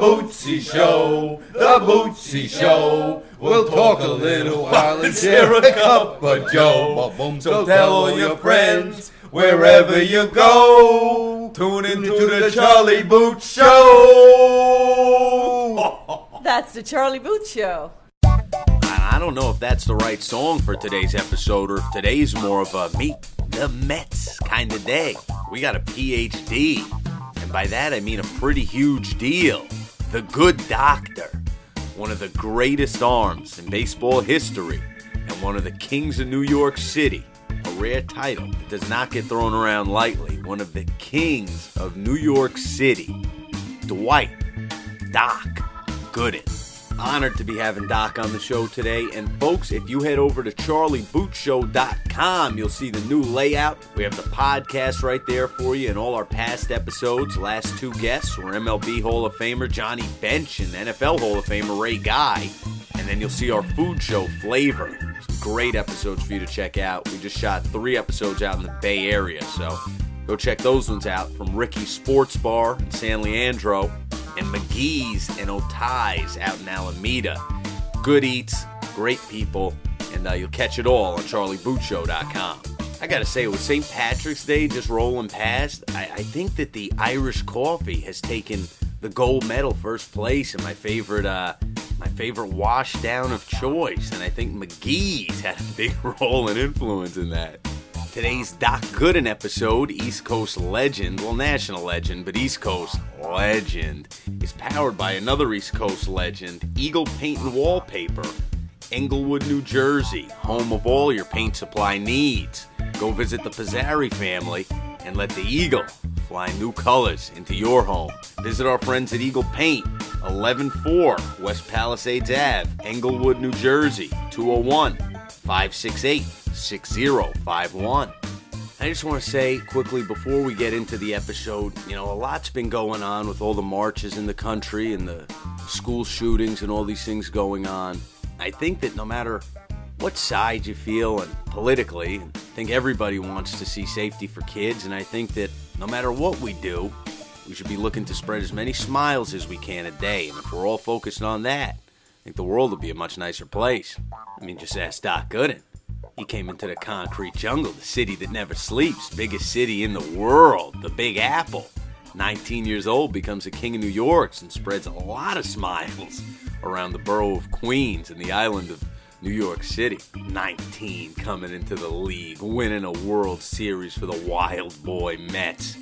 Bootsy Show, the Bootsy Show. We'll talk a little while and share a cup of Joe. So tell all your friends wherever you go. Tune into the Charlie Boots Show. That's the Charlie Boots Show. I don't know if that's the right song for today's episode or if today's more of a meet the Mets kind of day. We got a PhD, and by that I mean a pretty huge deal. The Good Doctor, one of the greatest arms in baseball history, and one of the kings of New York City. A rare title that does not get thrown around lightly. One of the kings of New York City, Dwight Doc Gooden. Honored to be having Doc on the show today. And folks, if you head over to charliebootshow.com, you'll see the new layout. We have the podcast right there for you and all our past episodes. Last two guests were MLB Hall of Famer Johnny Bench and NFL Hall of Famer Ray Guy. And then you'll see our food show, Flavor. Some great episodes for you to check out. We just shot three episodes out in the Bay Area, so go check those ones out from Ricky's Sports Bar in San Leandro and McGee's and Otai's out in Alameda. Good eats, great people, and uh, you'll catch it all on charliebootshow.com. I gotta say, with St. Patrick's Day just rolling past, I, I think that the Irish coffee has taken the gold medal first place in my favorite uh, my favorite wash down of choice, and I think McGee's had a big role and influence in that. Today's Doc Gooden episode, East Coast legend, well, national legend, but East Coast legend, is powered by another East Coast legend, Eagle Paint and Wallpaper, Englewood, New Jersey, home of all your paint supply needs. Go visit the Pizzari family and let the Eagle fly new colors into your home. Visit our friends at Eagle Paint, 114 West Palisades Ave, Englewood, New Jersey, 201 568 6051. I just want to say quickly before we get into the episode, you know, a lot's been going on with all the marches in the country and the school shootings and all these things going on. I think that no matter what side you feel and politically, I think everybody wants to see safety for kids, and I think that no matter what we do, we should be looking to spread as many smiles as we can a day. And if we're all focused on that, I think the world would be a much nicer place. I mean, just ask Doc Gooden. He came into the concrete jungle, the city that never sleeps, biggest city in the world, the Big Apple. 19 years old, becomes a king of New York and spreads a lot of smiles around the borough of Queens and the island of New York City. 19 coming into the league, winning a World Series for the Wild Boy Mets.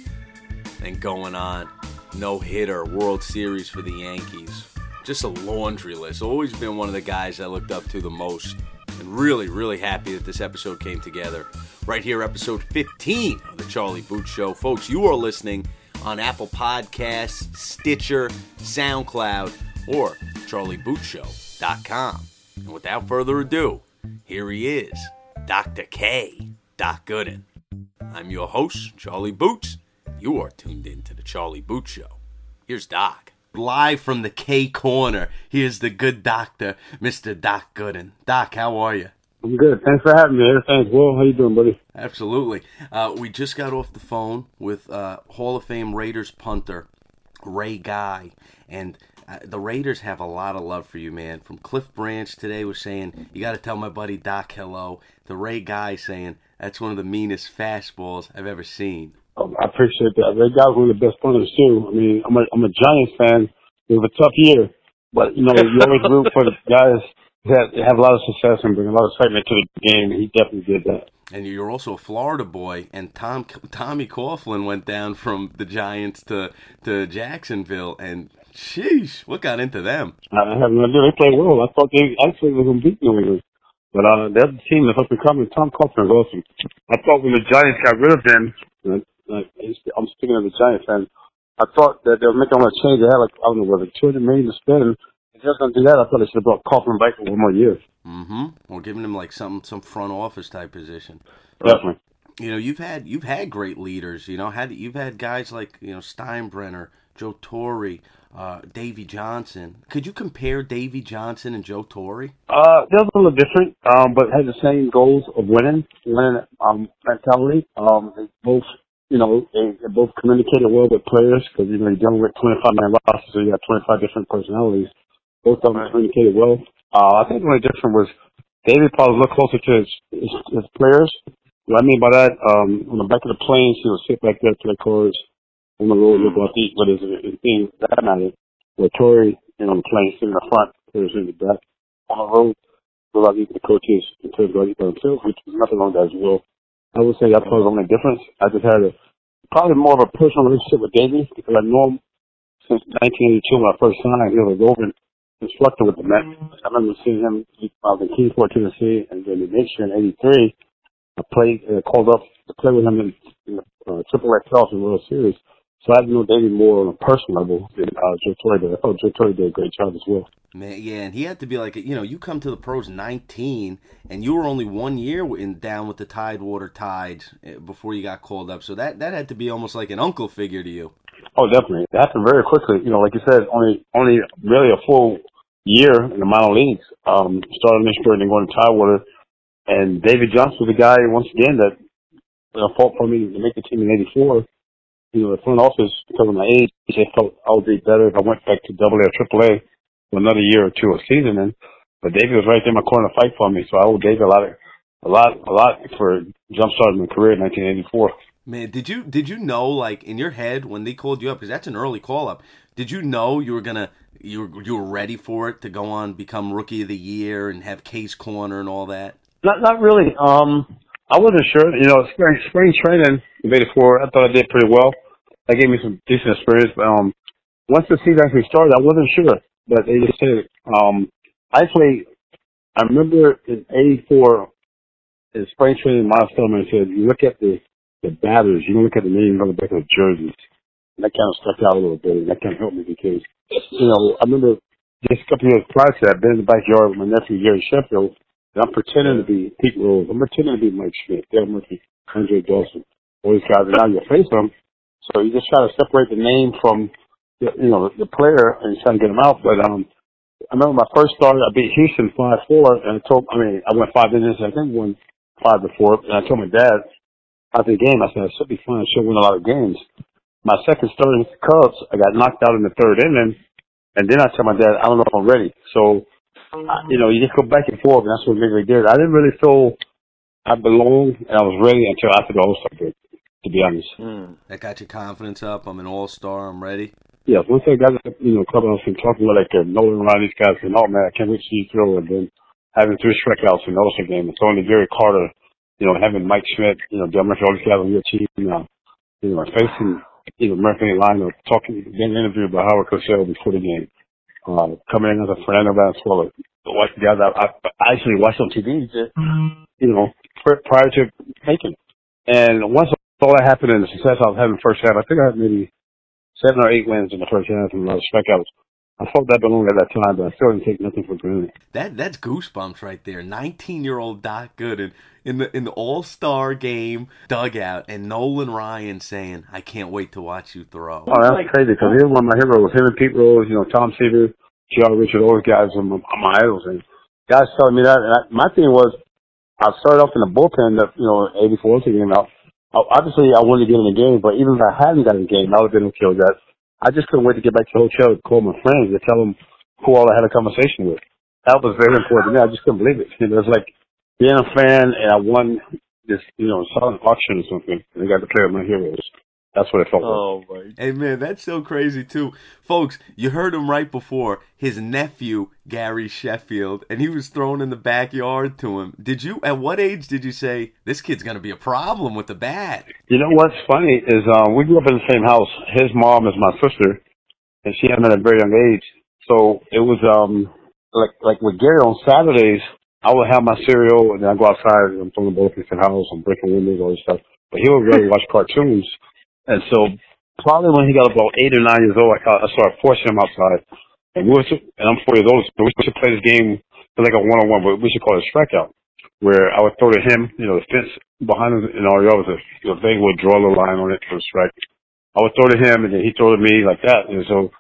And going on, no hitter, World Series for the Yankees. Just a laundry list. Always been one of the guys I looked up to the most and really, really happy that this episode came together. Right here, episode 15 of the Charlie Boot Show. Folks, you are listening on Apple Podcasts, Stitcher, SoundCloud, or charliebootshow.com. And without further ado, here he is, Dr. K, Doc Gooden. I'm your host, Charlie Boots. You are tuned in to the Charlie Boot Show. Here's Doc. Live from the K Corner, here's the good doctor, Mr. Doc Gooden. Doc, how are you? I'm good. Thanks for having me. Everything's well. How you doing, buddy? Absolutely. Uh, we just got off the phone with uh, Hall of Fame Raiders punter Ray Guy, and uh, the Raiders have a lot of love for you, man. From Cliff Branch today was saying you got to tell my buddy Doc hello. The Ray Guy saying that's one of the meanest fastballs I've ever seen. Oh, I appreciate that. Ray Guy's one of the best punters too. I mean, I'm a I'm a Giants fan. It was a tough year, but you know you always root for the guys that have a lot of success and bring a lot of excitement to the game. He definitely did that. And you're also a Florida boy, and Tom Tommy Coughlin went down from the Giants to to Jacksonville, and sheesh, what got into them? I have no idea. They played well. I thought they actually were going to beat New England. But uh, the other team that's up and coming, Tom Coughlin is awesome. I thought when the Giants got rid of him, like, I'm speaking of the Giants fans, I thought that they were making a change. They had like, I don't know, whether 200 million to spend. If they're going to do that, I thought they should have brought Coughlin back for one more year. Mm-hmm. Or giving him like some some front office type position. Definitely. You know, you've had you've had great leaders. You know, had you've had guys like you know Steinbrenner, Joe Torre, uh, Davey Johnson. Could you compare Davey Johnson and Joe Torre? Uh, they're a little different, um, but had the same goals of winning, winning um, mentality. Um, they both you know, they, they both communicated well with players because, you know, you're dealing with 25 man rosters, so you got 25 different personalities. Both of them Right. communicated well. Uh, I think the only difference was David probably looked closer to his, his, his players. What I mean by that, um, on the back of the planes, he would sit back there, play cards. On the road, look like he, but his, his thing, that matter, where Torre, you know, on the plane, sitting in the front, players in the back. On the road, look like the coaches in terms of he's himself, which is nothing wrong with that as well. I would say that's probably the only difference. I just had a, probably more of a personal relationship with Davey because I know him since 1982 when I first signed. He was roving instructor with the Mets. I remember seeing him I was in Kingsport, Tennessee, and then next year in '83, I played, uh, called up to play with him in, in the uh, Triple X playoffs in World Series. So I know David more on a personal level than uh, Joe Torre did. Oh, Joe Torre did a great job as well. Man, yeah, and he had to be like, you know, you come to the pros 19, and you were only one year in down with the Tidewater Tides eh, before you got called up. So that that had to be almost like an uncle figure to you. Oh, definitely. It happened very quickly. You know, like you said, only only really a full year in the minor leagues. Um, started in Lynchburg and then going to Tidewater. And David Johnson was the guy, once again, that you know, fought for me to make the team in 84. You know, the front office, because of my age, they felt I would be better if I went back to double A or triple A for another year or two of seasoning. But David was right there in my corner to fight for me. So I owe David a lot of, a lot, a lot for jumpstarting my career in 1984. Man, did you did you know like in your head when they called you up because that's an early call up? Did you know you were gonna you were you were ready for it to go on become rookie of the year and have K Corner and all that? Not not really. Um, I wasn't sure. You know, spring spring training in '84, I thought I did pretty well. That gave me some decent experience. But um, once the season actually started, I wasn't sure. But they just said, um, actually, I remember in '84 in spring training, Mel Stottlemyre said, "You look at the the batters. You don't look at the names on the back of the jerseys." And that kind of stuck out a little bit. And that kind of helped me because, you know, I remember just a couple years prior to that, I've been in the backyard with my nephew Gary Sheffield. I'm pretending to be Pete Rose. I'm pretending to be Mike Schmidt, Dale Murphy, Andre Dawson, all these guys. And now you face them. So you just try to separate the name from, the, you know, the player and try to get them out. But um, I remember my first start, I beat Houston five four, and I told, I mean, I went five innings. I think won 5-4, and I told my dad after the game, I said I should be fine. I should win a lot of games. My second start against the Cubs, I got knocked out in the third inning, and then I tell my dad, I don't know if I'm ready. So you know, you just go back and forth, and that's what Migley did. I didn't really feel I belonged and I was ready until after the All Star break, to be honest. That got your confidence up. I'm an all star. I'm ready. Yeah, once I got you know clubhouse and talking with like uh, Nolan around these guys, and oh man, I can't wait to see you throw, and then having three strikeouts in the All Star game, and throwing to Gary Carter, you know, having Mike Schmidt, you know, Dale Murphy, all these guys on your team, uh, you know, facing you know Murphy and Lionel, talking, being interviewed by Howard Cosell before the game, uh, coming in as a Fernando Valenzuela, watch the guys I, I, I actually watched on TV, just, you know, pr- prior to making. And once all that happened and the success I was having first half, I think I had maybe seven or eight wins in the first half and lot of strikeouts. I felt that belonged at that time, but I still didn't take nothing for granted. That that's goosebumps right there. 19 year old Doc Gooden in the in the All Star game dugout, and Nolan Ryan saying, "I can't wait to watch you throw." Oh, that's crazy because he was one of my heroes. Him and Pete Rose, you know, Tom Seaver, J.R. Richard, all those guys are my, my idols. And guys telling me that. And I, my thing was, I started off in the bullpen, that you know, 84 game out. Obviously, I wanted to get in the game, but even if I hadn't got in the game, I would have been okay with that. I just couldn't wait to get back to the hotel to call my friends to tell them who all I had a conversation with. That was very important to me. I just couldn't believe it. You know, it was like being a fan and I won this, you know, silent auction or something, and I got to play with my heroes. That's what it felt like. Oh my Hey man, that's so crazy too, folks. You heard him right before. His nephew Gary Sheffield, and he was thrown in the backyard to him. Did you? At what age did you say this kid's gonna be a problem with the bat? You know what's funny is um, we grew up in the same house. His mom is my sister, and she had met at a very young age. So it was um like like with Gary on Saturdays, I would have my cereal and then I go outside and I'm throwing the ball against the house, I'm breaking windows, all this stuff. But he would really watch cartoons, and so probably when he got about eight or nine years old, I, I started forcing him outside. And we were, and I'm four years old, so we should play this game like a one on one, but we should call it a strikeout where I would throw to him, you know, the fence behind us in our yard was a, thing would draw a line on it for a strike. I would throw to him and then he'd throw to me like that. And so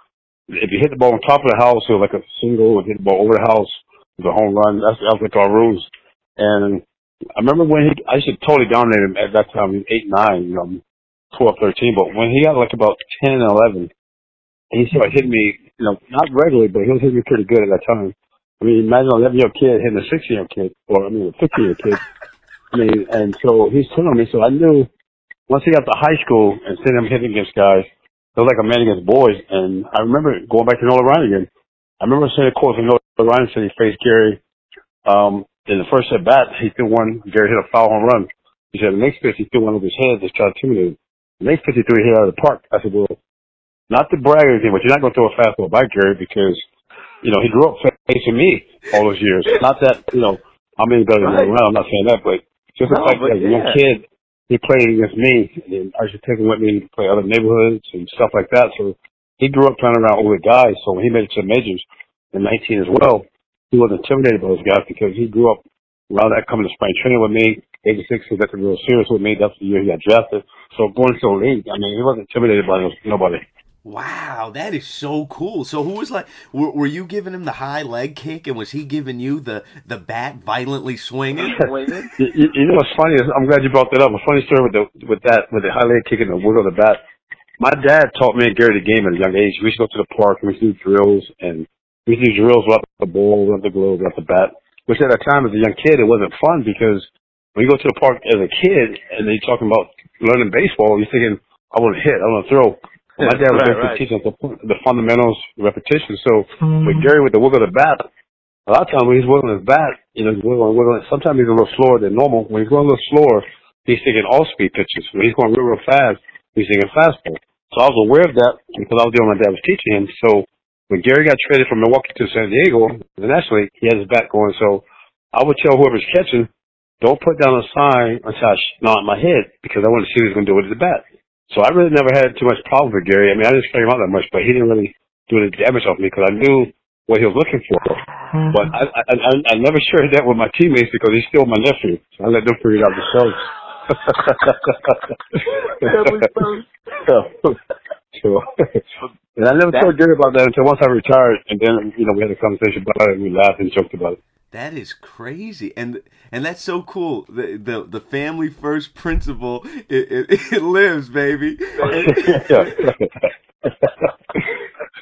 if you hit the ball on top of the house, was like a single, if hit the ball over the house, it a home run. That's, that like our rules. And I remember when he, I to totally dominate him at that time, he eight, nine, you know, 12, 13. But when he got like about 10 and 11, he started hitting me, you know, not regularly, but he was hitting me pretty good at that time. I mean, imagine an 11 year old kid hitting a 16 year old kid, or I mean, a 15 year old kid. I mean, and so he's telling me, so I knew once he got to high school and seeing him hitting against guys, it was like a man against boys. And I remember going back to Nolan Ryan again. I remember saying a quote from Nolan Ryan said he faced Gary, um, in the first at bat, he threw one, Gary hit a foul home run. He said the next pitch, he threw one over his head, just tried to intimidate him. The next pitch, he threw a hit out of the park. I said, well, not to brag or anything, but you're not going to throw a fastball by Gary because, you know, he grew up facing me all those years. Not that, you know, I'm any better than around. I'm not saying that, but just the No, fact that a young kid, he played against me, and I to take him with me to play other neighborhoods and stuff like that. So he grew up playing around older guys. So when he made it to the majors in 19 as well, he wasn't intimidated by those guys because he grew up around that coming to spring training with me. 86, he got to real serious with me. That's the year he got drafted. So going so late, I mean, he wasn't intimidated by those, nobody. Wow, that is so cool. So who was like were, were you giving him the high leg kick and was he giving you the the bat violently swinging? You, you, you know what's funny is I'm glad you brought that up. A funny story with the with that with the high leg kick and the wiggle of the bat. My dad taught me and Gary the game at a young age. We used to go to the park and we used to do drills and we used to do drills without the ball, without the glove, without the bat. Which at that time as a young kid it wasn't fun because when you go to the park as a kid and they're talking about learning baseball, you're thinking, I want to hit, I want to throw. My dad was Right, right. teaching us the, the fundamentals, repetition. So mm-hmm. with Gary with the wiggle of the bat, a lot of times when he's wiggling his bat, you know, he's wiggling, wiggling. Sometimes he's a little slower than normal. When he's going a little slower, he's thinking all speed pitches. When he's going real, real fast, he's thinking fastball. So I was aware of that because I was doing what my dad was teaching him. So when Gary got traded from Milwaukee to San Diego, the National League, he had his bat going. So I would tell whoever's catching, don't put down a sign until I sh- nod my head because I want to see what he's going to do with the bat. So I really never had too much problem with Gary. I mean, I didn't spray him out that much, but he didn't really do any damage off me because I knew what he was looking for. But I, I, I, I never shared that with my teammates because he's still my nephew. So I let them figure it out themselves. so, so, and I never told Gary about that until once I retired, and then you know we had a conversation about it, and we laughed and joked about it. That is crazy, and and that's so cool. The the, the family first principle it, it, it lives, baby. yeah.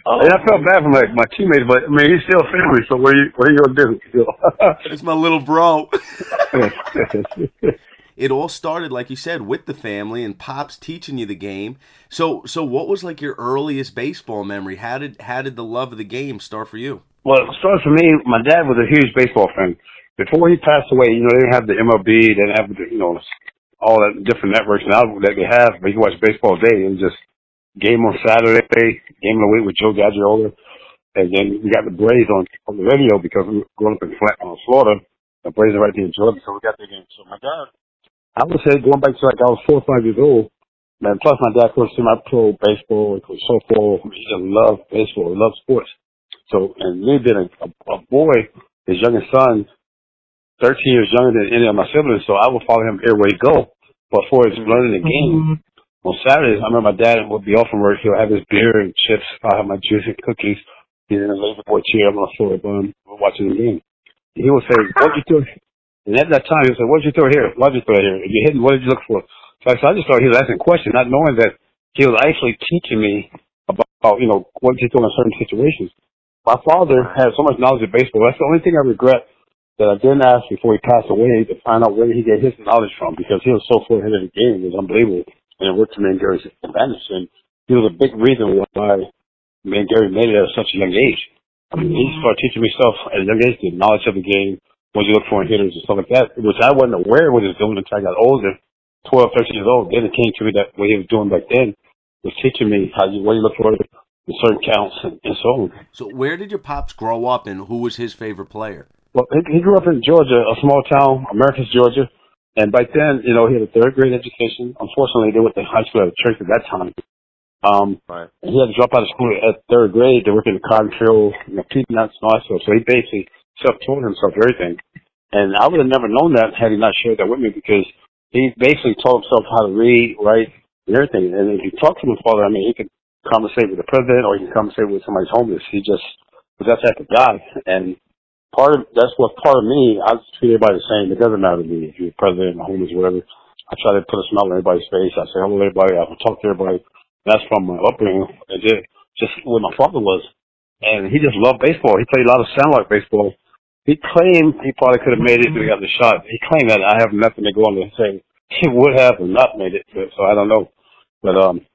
and I felt bad for my my teammates, but I mean he's still family. So what are you what are you gonna do? It's my little bro. It all started, like you said, with the family and pops teaching you the game. So so what was like your earliest baseball memory? How did how did the love of the game start for you? Well, it started for me. My dad was a huge baseball fan. Before he passed away, you know, they didn't have the MLB, they didn't have the, you know, all that different networks now that they have. But you watch baseball day. It was just game on Saturday, game of the week with Joe Garagiola, and then we got the Braves on on the radio because we were growing up in Flat, uh, Florida. The Braves are right there in Georgia, so we got the game. So my dad, I would say going back to like I was four or five years old. Man, plus my dad coached him. I played baseball, he coached softball. He just loved baseball. He loved sports. So, and me being a, a, a boy, his youngest son, 13 years younger than any of my siblings, so I would follow him everywhere he go. But for his mm-hmm. learning the game, mm-hmm. on Saturdays, I remember my dad would be off from work. He'll have his beer and chips. I'll have my juice and cookies. He's in a lazy boy chair. I'm on the floor, bum. We're watching the game. And he would say, what'd you throw? And at that time, he would say, what'd you throw here? Why'd you throw here? If you're hitting, what did you look for? So I, so I just thought he was asking questions, not knowing that he was actually teaching me about, you know, what you do in certain situations. My father had so much knowledge of baseball. That's the only thing I regret that I didn't ask before he passed away to find out where he get his knowledge from because he was so full ahead of the game. It was unbelievable. And it worked to me and Gary's advantage. And he was a big reason why me and Gary made it at such a young age. I mean, he started teaching me stuff at a young age, the knowledge of the game, what you look for in hitters and stuff like that, which I wasn't aware what he was doing until I got older, 12, 13 years old. Then it came to me that what he was doing back then was teaching me how you, what you look for in certain counts and, and so on. So where did your pops grow up, and who was his favorite player? Well, he, he grew up in Georgia, a small town, Americus, Georgia. And back then, you know, he had a third grade education. Unfortunately, they went to high school at a church at that time. Um, Right. and he had to drop out of school at third grade to work in the cotton field, you know, peanuts and all that stuff. So he basically self-taught himself everything. And I would have never known that had he not shared that with me because he basically taught himself how to read, write, and everything. And if you talk to his father, I mean, he could conversate with the president or he can conversate with somebody's homeless. He just was that type of guy. And part of that's what part of me. I treat everybody the same. It doesn't matter to me if you're president homeless, whatever. I try to put a smile on everybody's face. I say hello to everybody. I talk to everybody. That's from my upbringing. And just, just where my father was. And he just loved baseball. He played a lot of sandlot baseball. He claimed he probably could have made it if he got the shot. He claimed that I have nothing to go on to say he would have not made it. So I don't know. But um,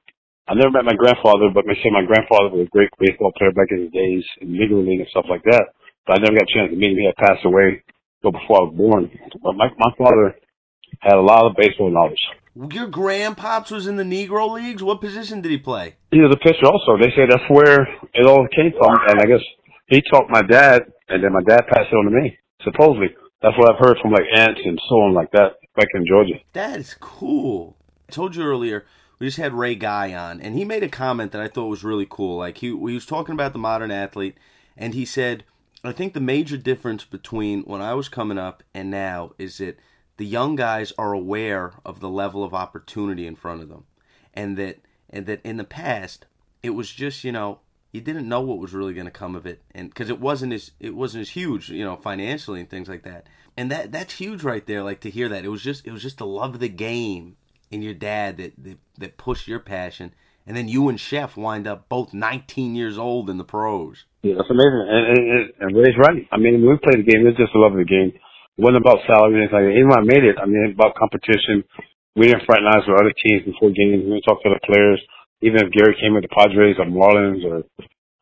I never met my grandfather, but they say my grandfather was a great baseball player back in the days in Negro League and stuff like that. But I never got a chance to meet him. He had passed away before I was born. But my my father had a lot of baseball knowledge. Your grandpops was in the Negro Leagues. What position did he play? He was a pitcher also. They say that's where it all came from. And I guess he taught my dad, and then my dad passed it on to me. Supposedly, that's what I've heard from like aunts and so on like that back in Georgia. That is cool. I told you earlier. We just had Ray Guy on, and he made a comment that I thought was really cool. Like he, he was talking about the modern athlete, and he said, "I think the major difference between when I was coming up and now is that." the young guys are aware of the level of opportunity in front of them, and that and that in the past it was just you know you didn't know what was really going to come of it, and because it wasn't as it wasn't as huge you know financially and things like that, and that that's huge right there. Like to hear that it was just it was just the love of the game and your dad that that, that pushed your passion. And then you and Sheff wind up both 19 years old in the pros. Yeah, that's amazing. And, and, and Ray's right. I mean, when we play the game, it's just the love of the game. It wasn't about salary and like Even I made it, I mean, about competition. We didn't fraternize with other teams before games. We didn't talk to the players. Even if Gary came with the Padres or Marlins or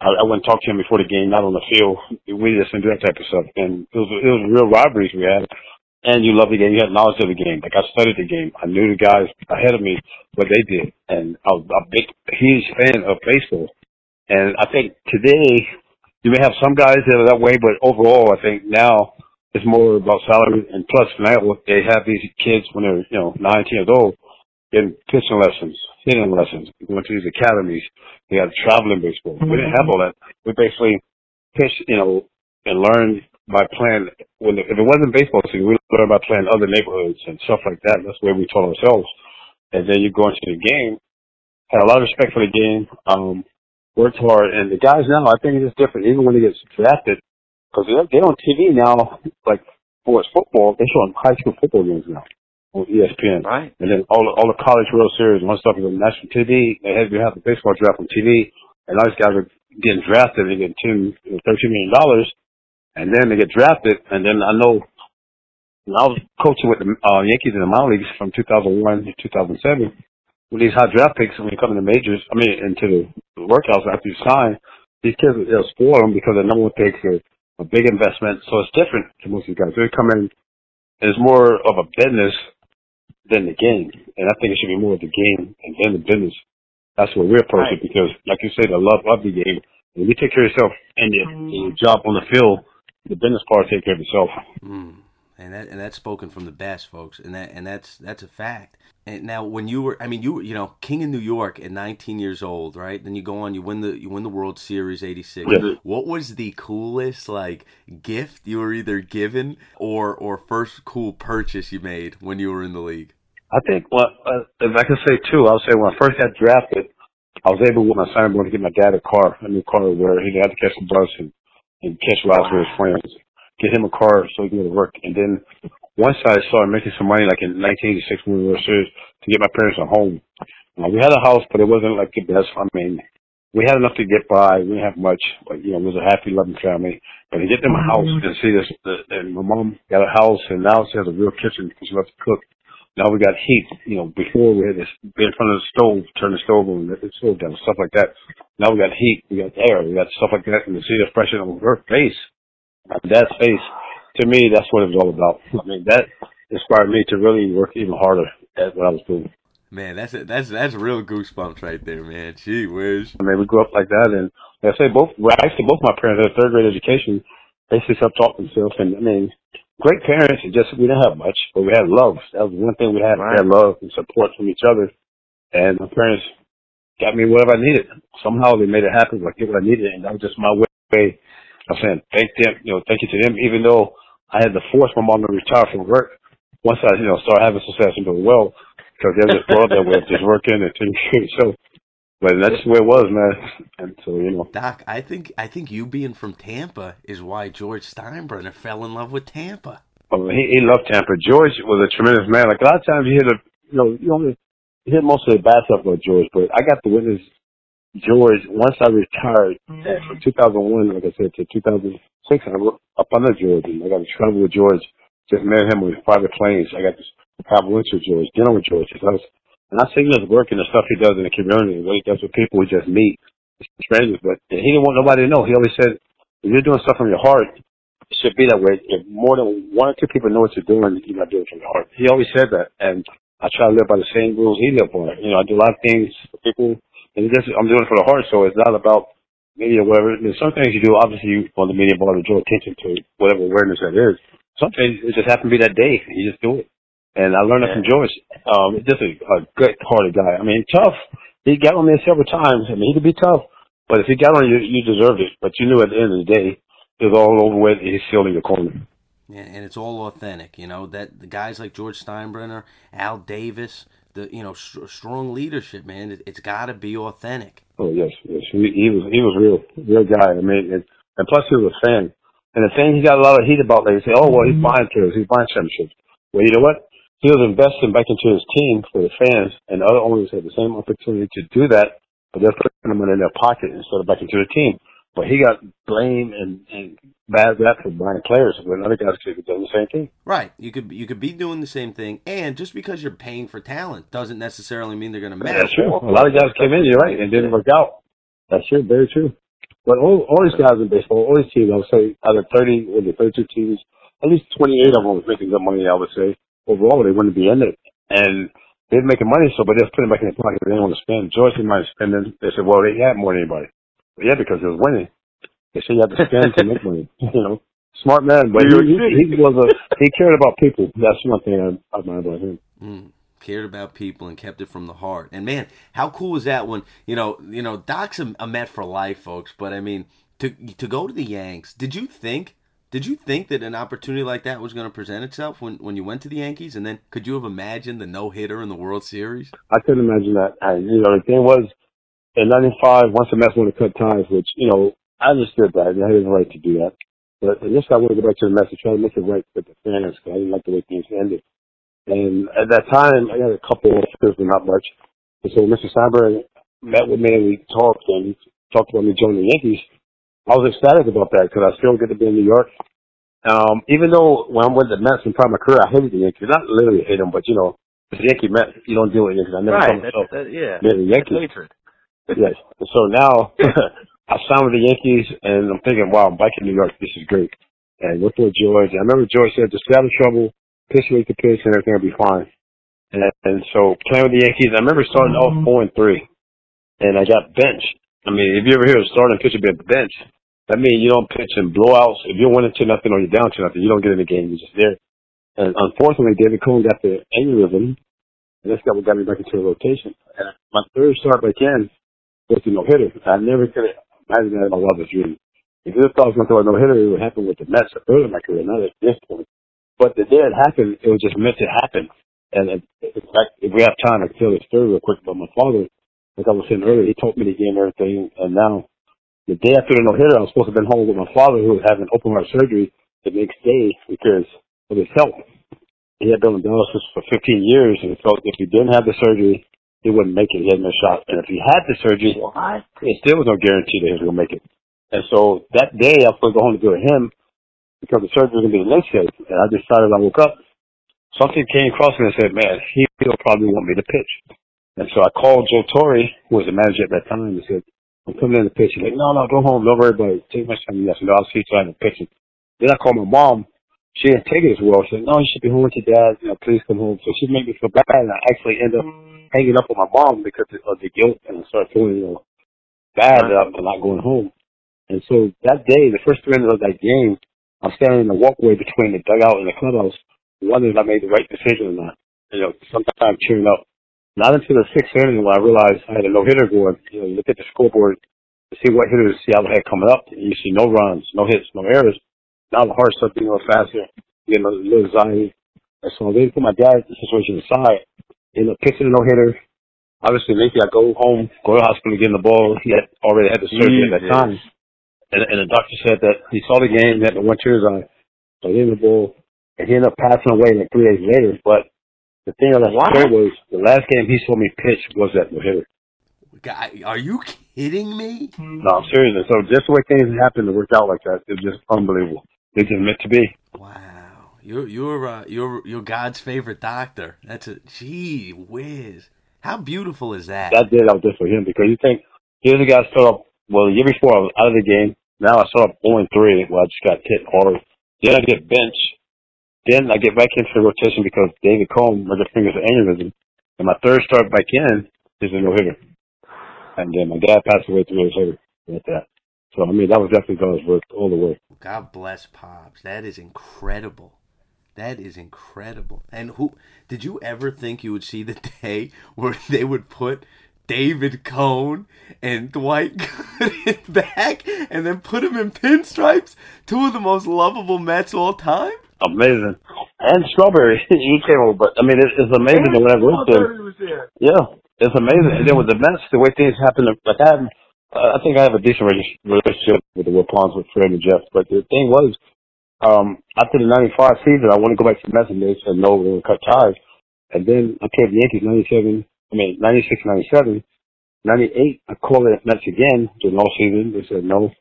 I, I wouldn't talk to him before the game, not on the field. We just didn't do that type of stuff. And it was, it was real rivalries we had. And you love the game. You had knowledge of the game. Like I studied the game. I knew the guys ahead of me, what they did. And I was a big, huge fan of baseball. And I think today, you may have some guys that are that way, but overall, I think now it's more about salary and plus now they have these kids when they're, you know, 19 years old getting pitching lessons, hitting lessons, going to these academies. They have traveling baseball. Mm-hmm. We didn't have all that. We basically pitched, you know, and learned by playing. When if it wasn't baseball season, we learned by playing other neighborhoods and stuff like that. That's where we taught ourselves. And then you go into the game, had a lot of respect for the game, um, worked hard, and the guys now, I think it's just different. Even when they get drafted, because they're, they're on TV now, like for football, they're showing high school football games now on ESPN. Right. And then all the, all the college World Series and all stuff is on national TV. They have, you have the baseball draft on TV, and all these guys are getting drafted. They get ten, you know, thirteen million dollars, and then they get drafted. And then I know when I was coaching with the uh, Yankees in the minor leagues from 2001 to 2007. With these high draft picks, when you come in the majors, I mean, into the workouts after you sign, these kids, they'll spoil them because the number one picks are a big investment. So it's different to most of these guys. They come in, it's more of a business than the game. And I think it should be more of the game and then the business. That's what we're approaching right. because, like you say, the love of the game. When you take care of yourself and your, your job on the field, the business part take care of itself. Mm and that and that's spoken from the best folks and that and that's that's a fact. And now when you were i mean you were you know king of new york at 19 years old right? Then you go on you win the you win the world series 86 yeah. what was the coolest like gift you were either given or or first cool purchase you made when you were in the league? I think well uh, if i can say two i'll say when i first got drafted i was able with my signing board to get my dad a car a new car where he had to catch the bus and and catch rides with his friends get him a car so he can go to work. And then once I started making some money, like in 1986 when we were serious, to get my parents a home. Uh, we had a house, but it wasn't like the best. I mean, we had enough to get by. We didn't have much, but you know, it was a happy, loving family. But to get them a house and see this, the, and my mom got a house, and now she has a real kitchen because she loves to cook. Now we got heat. You know, before we had be in front of the stove, turn the stove on, the stove down, stuff like that. Now we got heat, we got air, we got stuff like that, and to see the freshness on her face, that face, to me, that's what it was all about. I mean, that inspired me to really work even harder at what I was doing. Man, that's a, that's that's real goosebumps right there, man. Gee whiz. I mean, we grew up like that, and like I say, both well, actually both my parents had third grade education. They just self taught themselves, and I mean, great parents. It just we didn't have much, but we had love. That was one thing we had. Right. We had love and support from each other, and my parents got me whatever I needed. Somehow they made it happen. I get what I needed, and that was just my way I'm saying thank them, you know, thank you to them, even though I had to force my mom to retire from work once I, you know, started having success and doing well, because they just brought that way, just working and taking care of yourself. But that's the way it was, man. And so, you know. Doc, I think I think you being from Tampa is why George Steinbrenner fell in love with Tampa. Well, he, he loved Tampa. George was a tremendous man. Like a lot of times you hear the you know, you only hear most of the bad stuff about George, but I got to witness George once I retired mm-hmm. from 2001, like I said, to 2006. I was up under George, and I got to travel with George. Just met him with private planes. I got to have lunch with George, dinner with George. His house. And I see his work and the stuff he does in the community, what he does with people we just meet, strangers. But he didn't want nobody to know. He always said, if you're doing stuff from your heart, it should be that way. If more than one or two people know what you're doing, you're not doing it from your heart. He always said that. And I try to live by the same rules he lived by. You know, I do a lot of things for people, and just, I'm doing it for the heart, so it's not about media or whatever. There's some things you do, obviously, you want the media bar to draw attention to whatever awareness that is. Some things, it just happened to be that day. You just do it. And I learned that from George. Um, just a, a good-hearted guy. I mean, tough. He got on me several times. I mean, he could be tough, but if he got on you, you deserved it. But you knew at the end of the day, it was all over with. He's still in your corner. Yeah, and it's all authentic. You know that the guys like George Steinbrenner, Al Davis, the you know st- strong leadership, man. It, it's got to be authentic. Oh yes, yes. He, he was he was real, real guy. I mean, and, and plus he was a fan. And the thing he got a lot of heat about, they say, oh well, he's mm-hmm. buying players, he's buying championships. Well, you know what? he was investing back into his team for the fans, and other owners had the same opportunity to do that, but they're putting the money in their pocket instead of back into the team. But he got blamed and, and bad rap for buying players when other guys could have done the same thing. Right. You could you could be doing the same thing, and just because you're paying for talent doesn't necessarily mean they're going to match. That's true. A lot of guys came in, you're right, and didn't work out. That's true. Very true. But all, all these guys in baseball, all these teams, I would say, out of 30, or the 32 teams, at least 28 of them was making good money, I would say overall they wouldn't be in it. And they're making money, so but they're putting it back in their pocket. They didn't want to spend. George didn't mind spending. They said, well, they had more than anybody. But yeah, because it was winning. They said you have to spend to make money. You know, smart man. But he, he, he was a he cared about people. That's one thing I, I admire about him. Mm cared about people and kept it from the heart. And man, how cool was that when you know you know Doc's a, a Met for life, folks. But I mean, to to go to the Yanks, did you think did you think that an opportunity like that was going to present itself when, when you went to the Yankees? And then could you have imagined the no hitter in the World Series? I couldn't imagine that. I, you know, the thing was, in '95, once the Mets wanted to cut ties, which you know, I understood that. I had the right to do that. But I guess I wanted to go back to the Mets to try to make it right with the fans because I didn't like the way things ended. And at that time, I had a couple of offers, but not much. And so Mr. Steinbrenner met with me and we talked, and he talked about me joining the Yankees. I was ecstatic about that because I still get to be in New York. Um, even though when I'm with the Mets in part of my career, I hated the Yankees. Not literally hate them, but you know, the Yankee Mets, you don't deal with Yankees. I never right, saw myself that, yeah, the Yankees. hatred. Yes. So now I signed with the Yankees, and I'm thinking, wow, I'm back in New York. This is great. And with George, I remember George said, just stay out of trouble, pitch you can pitch, and everything will be fine. And, and so playing with the Yankees, I remember starting off mm-hmm. four and three, and I got benched. I mean, if you ever hear a starting pitcher be benched, that means you don't pitch in blowouts. If you're winning to nothing or you're down to nothing, you don't get in the game. You're just there. And unfortunately, David Cone got the aneurysm, and that's got what got me back into a rotation. And my third start back in was the no hitter. I never could have imagined that in my wildest dream. If you thought was going to throw a no hitter, it would happen with the Mets early in my career, not at this point. But the day it happened, it was just meant to happen. And in fact, if we have time, I can tell the story real quick. But my father, like I was saying earlier, he told me the game and everything, and now the day after the no hitter, I was supposed to have been home with my father who was having open heart surgery the next day because of his health. He had been on dialysis for 15 years and felt if he didn't have the surgery, he wouldn't make it. He had no shot. And if he had the surgery, what? It still was no guarantee that he was going to make it. And so that day, I was supposed to go home to do with him because the surgery was going to be the next day. And I decided I woke up. Something came across me and said, man, he'll probably want me to pitch. And so I called Joe Torre, who was the manager at that time, and said, I'm coming in to pitch. He's like, no, no, go home. Don't worry about it. Take my time. Yes, no, I'll see you in the pitch. Then I called my mom. She didn't take it as well. She said, no, you should be home with your dad. You know, please come home. So she made me feel bad. And I actually ended up hanging up with my mom because of the guilt. And I started feeling, you know, bad that I'm not going home. And so that day, the first three minutes of that game, I'm standing in the walkway between the dugout and the clubhouse, wondering if I made the right decision or not. You know, sometimes cheering up not until the sixth inning when I realized I had a no hitter going. You know, you look at the scoreboard to see what hitters Seattle had coming up, and you see no runs, no hits, no errors. Now the heart starts beating a little faster, getting a little anxiety. And so didn't put my dad the situation aside. Ended up pitching a no hitter. Obviously, maybe I go home, go to the hospital, get in the ball. He had already had the surgery at that mm, time. And, and the doctor said that he saw the game, he had the one tear eye. So he the ball, and he ended up passing away like three days later. But The thing that What? was was the last game he saw me pitch was that no hitter. Guy, are you kidding me? No, I'm serious. So just the way things happened to work out like that, it's just unbelievable. It's just meant to be. Wow, you're you're uh, you're you're God's favorite doctor. That's a gee whiz. How beautiful is that? That did out there for him because you think here's a guy start up. Well, the year before I was out of the game. Now I start up 0 3. Well, I just got hit hard. Then I get benched. Then I get back into the rotation because David Cone, my good fingers aneurysm. And my third start back in is a no hitter. And then my dad passed away through his hitter with that. So I mean that was definitely God's work all the way. God bless Pops. That is incredible. That is incredible. And who did you ever think you would see the day where they would put David Cone and Dwight Gooden back and then put him in pinstripes? Two of the most lovable Mets all time? Amazing. And Strawberry, he came over, but I mean it's, it's amazing that when I went there. Yeah, it's amazing. And then with the Mets, the way things happened, like I, have, I think I have a decent relationship with the Wilpons, with Fred and Jeff. But the thing was, um, after the '95 season, I want to go back to the Mets, and no, we're going to cut ties. And then I came to the Yankees '97. I mean '96, '97, '98. I called the Mets again during all season. They said no.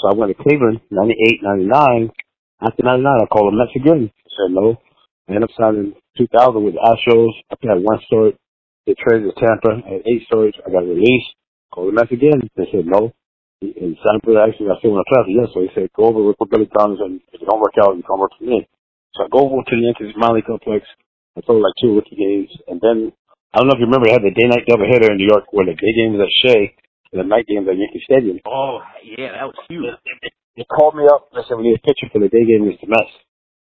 So I went to Cleveland '98, '99. After '99, I called the Mets again. They said no. I ended up signing 2000 with the Astros. I had one story. They traded to Tampa. I had eight stories. I got released. Called the Mets again. They said no. And Sanford actually, I still want to play. I said yes. So he said, go over with Billy Thomas, and if it don't work out, you come work for me. So I go over to the Yankees minor complex. I played like two rookie games, and then I don't know if you remember, they had the day night doubleheader in New York, where the day game was at Shea, and the night game was at Yankee Stadium. Oh, yeah, that was huge. They called me up. They said we need a pitcher for the day game against the Mets.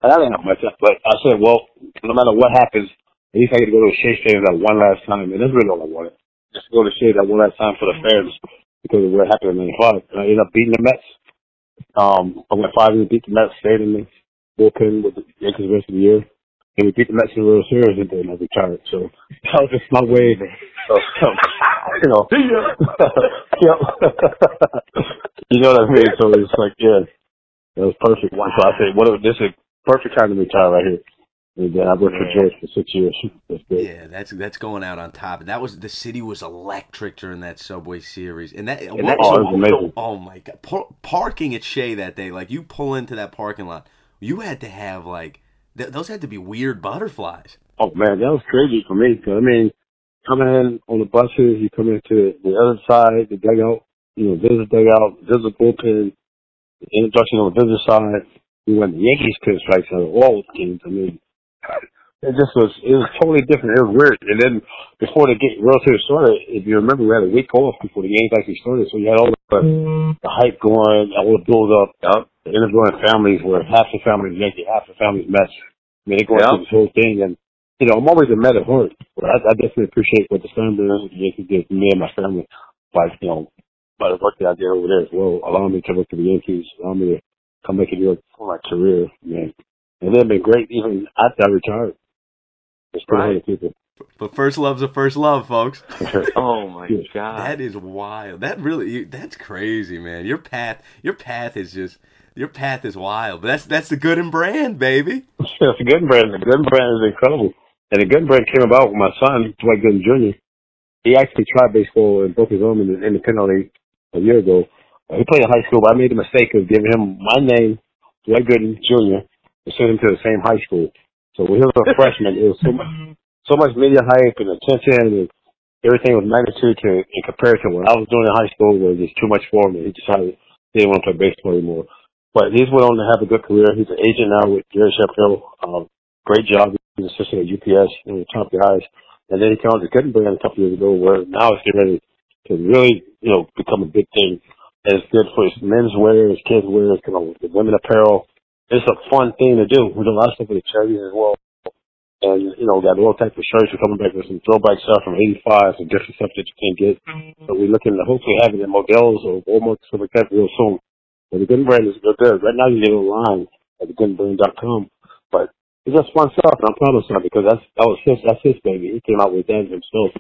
And I didn't have much, but I said, well, no matter what happens, at least I get to go to Shea Stadium that one last time, and that's really all I wanted. Just go to Shea that one last time for the fans because of what happened in '95. And I ended up beating the Mets. Um, I went five and beat the Mets, stayed in the bullpen with the Yankees the rest of the year. And we beat the Mets in the World Series and then I retired. So that was just my way. Of, you know. yep. you know what I mean? So it's like, yeah, that was perfect. Wow. So I said, what? a- This is a perfect time to retire right here. And then I worked for George for six years. That's. Yeah, that's that's going out on top. And that was the city was electric during that Subway series. And that, And that- oh, amazing. Oh my god, Par- parking at Shea that day, like you pull into that parking lot, you had to have like th- those had to be weird butterflies. Oh man, that was crazy for me. 'cause, I mean, coming in on the buses, you come into the other side, the dugout, you know, visit dugout, visit bullpen, the introduction on the visitor side. We went to Yankees pitch right of all the games. I mean, it just was, it was totally different. It was weird. And then before the game, World Series started, if you remember, we had a week off before the games actually started. So you had all the, the mm-hmm. hype going, all the build up, the interviewing families where half the families Yankee, half the families Mets. I mean, they go Yeah. through this whole thing and you know, I'm always a Met at heart, but I, I definitely appreciate what the Steinbrenner and the Yankees did for me and my family by, you know, by the work that I did over there as well, allowing me to work for the Yankees, allowing me to come back and New York for my career, man. And they've been great even after I retired. They're still Right. right. people. But first love's a first love, folks. Oh my god. That is wild. That really you, that's crazy, man. Your path your path is just your path is wild. But that's that's the Gooden brand, baby. Yeah, it's a good brand. The good brand is incredible. And the good brand came about with my son, Dwight Gooden Jr. He actually tried baseball and broke his arm in the independent league a year ago. He played in high school, but I made the mistake of giving him my name, Dwight Gooden Jr., and sent him to the same high school. So when he was a freshman, it was so much, so much media hype and attention and everything was magnitude to in comparison what I was doing in high school was just too much for him. and He decided he didn't want to play baseball anymore. But he's went on to have a good career. He's an agent now with Gary Sheffield. Um, great job. He's assistant at UPS, of the top guys. And then he came out to Gutenberg a couple years ago where now it's getting ready to really, you know, become a big thing. And it's good for his men's wear, his kids wear, you know, the women apparel. It's a fun thing to do. We do a lot of stuff with the charities as well. And, you know, we got all types of shirts. We're coming back with some throwback stuff from 85, some different stuff that you can't get. Mm-hmm. So we're looking to hopefully have it in Modell's or Walmart, stuff like that real soon. But the Gooden brand is good there. Right now you get online at thegoodenbrand.com. But it's just fun stuff, and I'm proud of son because that's that was his that's his baby. He came out with that himself.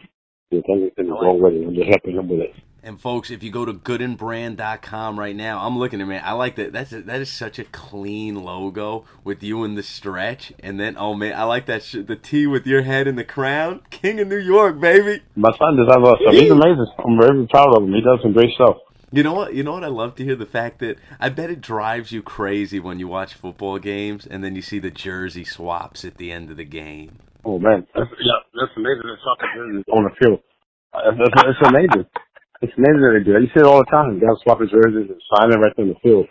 You know, in the wrong way. I'm just helping him with it. And folks, if you go to goodenbrand.com right now, I'm looking at man. I like that. That's a, that is such a clean logo with you in the stretch, and then oh man, I like that sh- the T with your head in the crown, King of New York, baby. My son does have a He's amazing. I'm very proud of him. He does some great stuff. You know what? You know what? I love to hear the fact that I bet it drives you crazy when you watch football games and then you see the jersey swaps at the end of the game. Oh man, that's, yeah, that's amazing. It's on the field. It's, it's amazing. It's amazing that they do that. You see it all the time. Guys swap his jerseys and sign it right there in the field.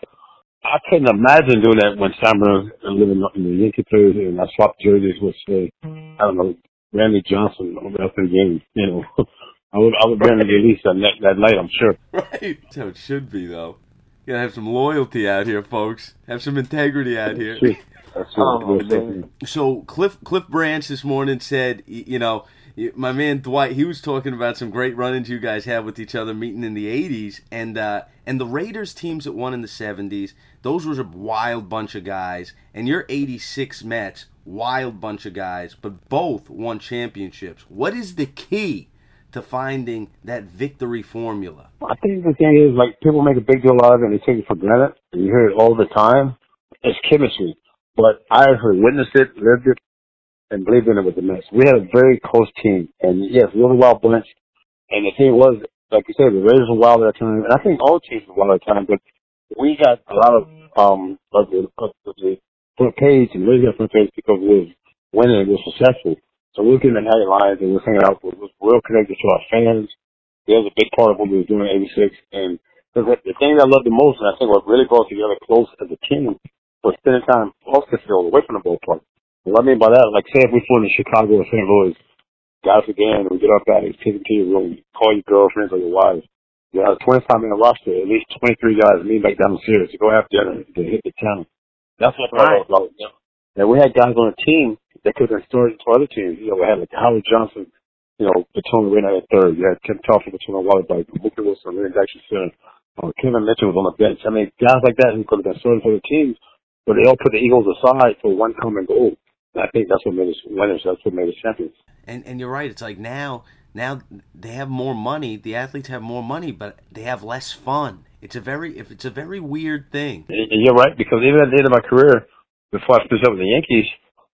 I couldn't imagine doing that when Sam living in the Yankee players and I swapped jerseys with say, I don't know, Randy Johnson over after the game. You know, I would I would right. at least that that night. I'm sure. Right. That's how it should be, though. You gotta have some loyalty out here, folks. Have some integrity out here. Oh, so Cliff Cliff Branch this morning said, you know, my man Dwight, he was talking about some great run-ins you guys had with each other, meeting in the '80s, and uh, and the Raiders teams that won in the '70s. Those was a wild bunch of guys, and your '86 Mets, wild bunch of guys, but both won championships. What is the key to finding that victory formula? I think the thing is, like people make a big deal out of it and they take it for granted, you hear it all the time. It's chemistry, but I heard, witnessed it, lived it, and believed in it with the Mets. We had a very close team, and yes, we were a wild bunch. And the thing was, like you said, the Raiders were wild at that time, and I think all teams were wild at that time. But we got a lot of um of the, of the front page, and really got front page because we was winning and we were successful. So we were getting the headlines and we were hanging out. We was real connected to our fans. That was a big part of what we were doing in '86. And the, the thing that I loved the most, and I think what really brought together close as a team, was spending time off the field, away from the ballpark. What I mean by that, like say if we flew in Chicago or St. Louis, guys again, we get up at it, take them to your room, call your girlfriends or your wives. You have a 25 minute roster, at least 23 guys meet back downstairs to go have dinner to hit the town. That's what right. about. You know? And we had guys on the team that could have been started to other teams. You know, we had like Howard Johnson, you know, platoon right at third. You had Tim Teufel platoon on Wally Backman, Mookie Wilson, Randy Dykstra center. Uh, Kevin Mitchell was on the bench. I mean, guys like that who could have been started for the teams, but they all put the Eagles aside for one common goal. I think that's what made us winners. That's what made us champions. And and you're right. It's like now now they have more money. The athletes have more money, but they have less fun. It's a very if it's a very weird thing. And you're right because even at the end of my career, before I finished up with the Yankees,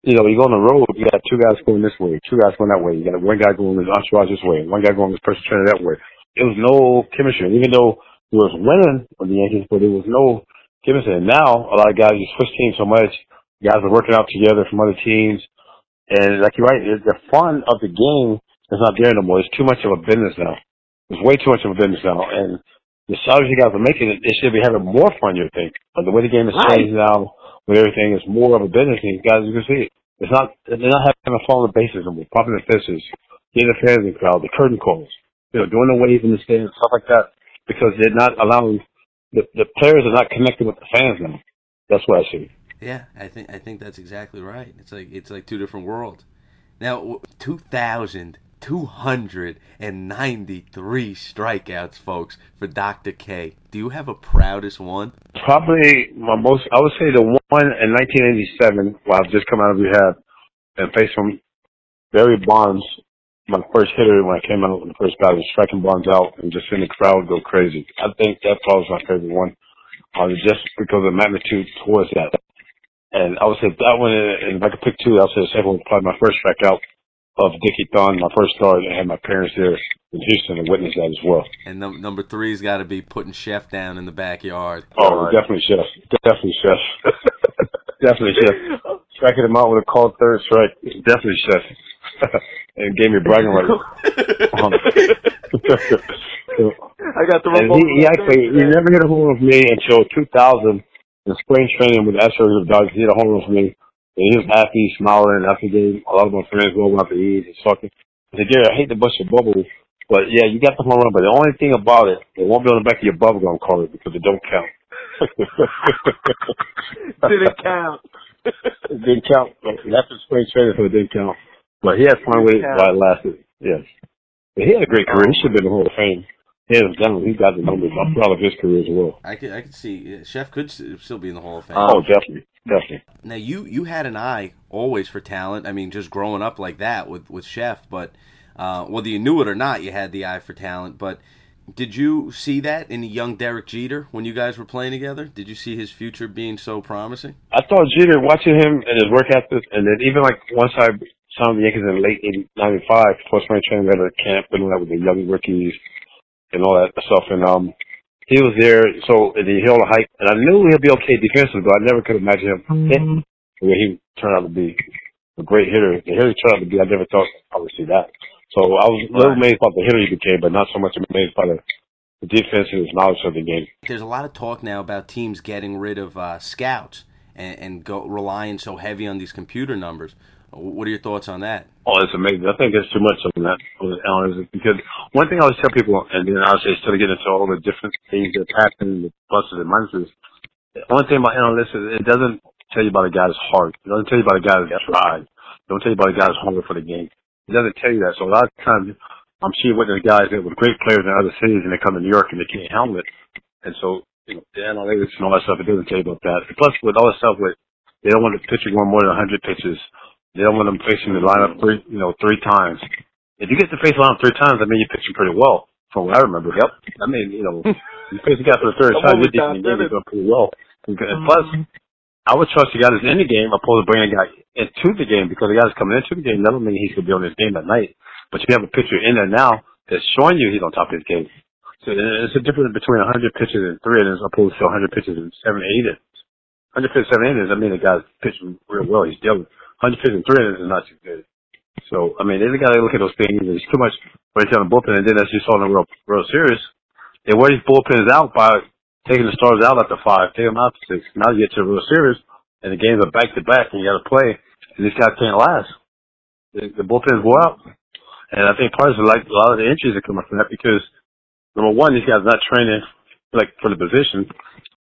you know, you go on the road, you got two guys going this way, two guys going that way. You got one guy going this entourage this way, one guy going this person trainer that way. It was no chemistry, even though it was winning with the Yankees, but there was no chemistry. And now a lot of guys just switch teams so much Guys are working out together from other teams. And like you're right, the fun of the game is not there no more. It's too much of a business now. It's way too much of a business now. And the salaries you guys are making, they should be having more fun, you think. But the way the game is right. changed now, with everything, is more of a business. And guys, you can see it. It's not, they're not having fun on the bases anymore. Popping the fists, getting the fans in the crowd, the curtain calls, you know, doing the wave in the stands, stuff like that. Because they're not allowing, the, the players are not connected with the fans now. That's what I see. Yeah, I think I think that's exactly right. It's like it's like two different worlds. Now, two thousand two hundred and ninety-three strikeouts, folks, for Dr. K. Do you have a proudest one? Probably my most. I would say the one in 1987, while I've just come out of rehab and faced from Barry Bonds, my first hitter when I came out in the first battle, striking Bonds out and just seeing the crowd go crazy. I think that probably was my favorite one, uh, just because of the magnitude towards that. And I would say that one, and if I could pick two, I would say the second one was probably my first strikeout of Dickie Thon, my first start, and I had my parents there in Houston to witness that as well. And num- number three's got to be putting Sheff down in the backyard. Oh, uh, definitely Sheff. Definitely Sheff. definitely Sheff. Striking him out with a called third strike. Definitely Sheff. and gave me bragging rights. um, I got the. And he, he actually, he never hit a home run with me until 2000 in spring training with the Astros of Dodgers, he had a home run for me. And he was happy, smiling after the game. A lot of my friends go out to eat. He's talking. I said, Gary, I hate to bust your bubble, but yeah, you got the home run. But the only thing about it, it won't be on the back of your bubble gum cover because it don't count. didn't count. it didn't count. That's the spring training, so it didn't count. But he had fun with it while it lasted. Yes. But he had a great career. He should have been in the Hall of Fame hands down, he got the numbers. I'm proud of his career as well. I could, I could see Sheff could still be in the Hall of Fame. Oh, definitely, definitely. Now you, you had an eye always for talent. I mean, just growing up like that with with Sheff, but uh, whether you knew it or not, you had the eye for talent. But Did you see that in the young Derek Jeter when you guys were playing together? Did you see his future being so promising? I thought Jeter, watching him and his work ethic, and then even like once I saw the Yankees in late 95, post spring training, they had a camp and that with the young rookies and all that stuff. And um, he was there, so and he held a hype, and I knew he'd be okay defensively, but I never could imagine him hitting the way he turned out to be a great hitter. The hitter he turned out to be, I never thought I would see that. So I was a little amazed about the hitter he became, but not so much amazed by the, the defense and his knowledge of the game. There's a lot of talk now about teams getting rid of uh, scouts and, and go relying so heavy on these computer numbers. What are your thoughts on that? Oh, it's amazing. I think there's too much on that analysis because one thing I always tell people, and then I was just trying to get into all the different things that happen, the pluses and minuses. The only thing about analysts is it doesn't tell you about a guy's heart. It doesn't tell you about a guy's tried. It don't tell you about a guy's hunger for the game. It doesn't tell you that. So a lot of times I'm seeing with the guys that with great players in other cities and they come to New York and they can't handle it. And so, you know, the analytics and all that stuff, it doesn't tell you about that. Plus with all the stuff with, they don't want the pitcher going more than 100 pitches they don't want them facing the lineup three, you know, three times. If you get to face the lineup three times, I mean, you're pitching pretty well, from what I remember. Yep. I mean, you know, you face the guy for the third time, you're pitching you're doing pretty well. And plus, mm-hmm. I would trust the guy that's in the game opposed to bringing a guy into the game because the guy's coming into the game doesn't mean he's going to be on his game that night. But you have a pitcher in there now that's showing you he's on top of his game. So it's a difference between 100 pitches and three innings opposed to 100 pitches and seven, eight innings. 100 pitches, seven innings, I mean, the guy's pitching real well. He's dealing. 153 innings is not too good. So, I mean, they got to look at those things. There's too much right on the bullpen. And then as you saw in the World, World Series, they wear these bullpens out by taking the stars out after five, taking them out to six. Now you get to the World Series, and the games are back to back, and you got to play, and these guys can't last. The, the bullpens go out. And I think part of like a lot of the injuries are coming from that because, number one, these guys are not training like for the position.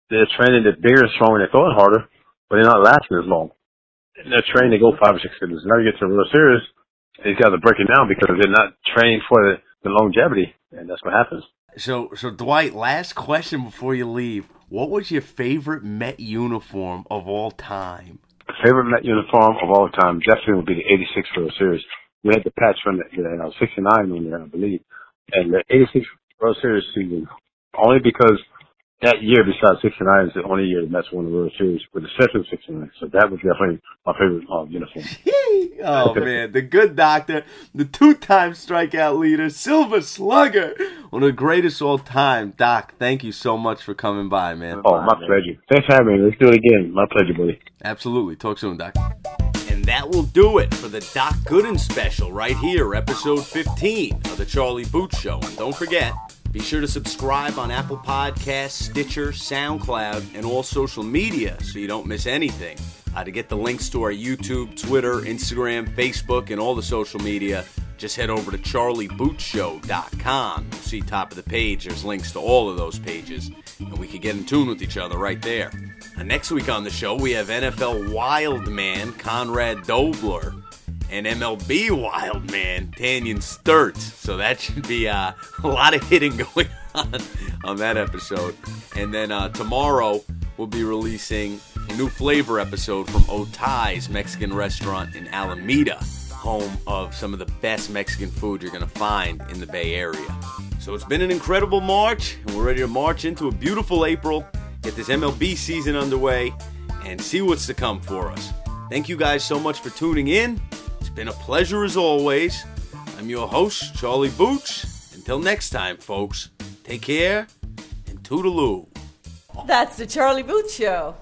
They're training to bigger and stronger, they're throwing harder, but they're not lasting as long they're trained to go five or six innings. Now you get to the World Series, these guys are breaking down because they're not trained for the, the longevity, and that's what happens. So, so Dwight, last question before you leave: What was your favorite Met uniform of all time? Favorite Met uniform of all time definitely would be the '86 World Series. We had the patch from the you know, '69 on there, I believe, and the '86 World Series season only because that year, besides 69, is the only year the Mets won the World Series with the exception of 69. So that was definitely my favorite um, uniform. oh, man. The good doctor, the two time strikeout leader, Silver Slugger, one of the greatest all time. Doc, thank you so much for coming by, man. Oh, my pleasure. Thanks for having me. Let's do it again. My pleasure, buddy. Absolutely. Talk soon, Doc. And that will do it for the Doc Gooden special right here, episode 15 of The Charlie Boots Show. And don't forget, be sure to subscribe on Apple Podcasts, Stitcher, SoundCloud, and all social media so you don't miss anything. Uh, to get the links to our YouTube, Twitter, Instagram, Facebook, and all the social media, just head over to charliebootshow.com. You'll see top of the page, there's links to all of those pages, and we can get in tune with each other right there. And next week on the show, we have NFL wild man Conrad Dobler and MLB wild man, Tanyon Sturtze. So that should be uh, a lot of hitting going on on that episode. And then uh, tomorrow we'll be releasing a new flavor episode from Otaez Mexican restaurant in Alameda, home of some of the best Mexican food you're to find in the Bay Area. So it's been an incredible March, and we're ready to march into a beautiful April, get this MLB season underway, and see what's to come for us. Thank you guys so much for tuning in. Been a pleasure as always. I'm your host, Charlie Boots. Until next time, folks, take care and toodaloo. That's the Charlie Boots Show.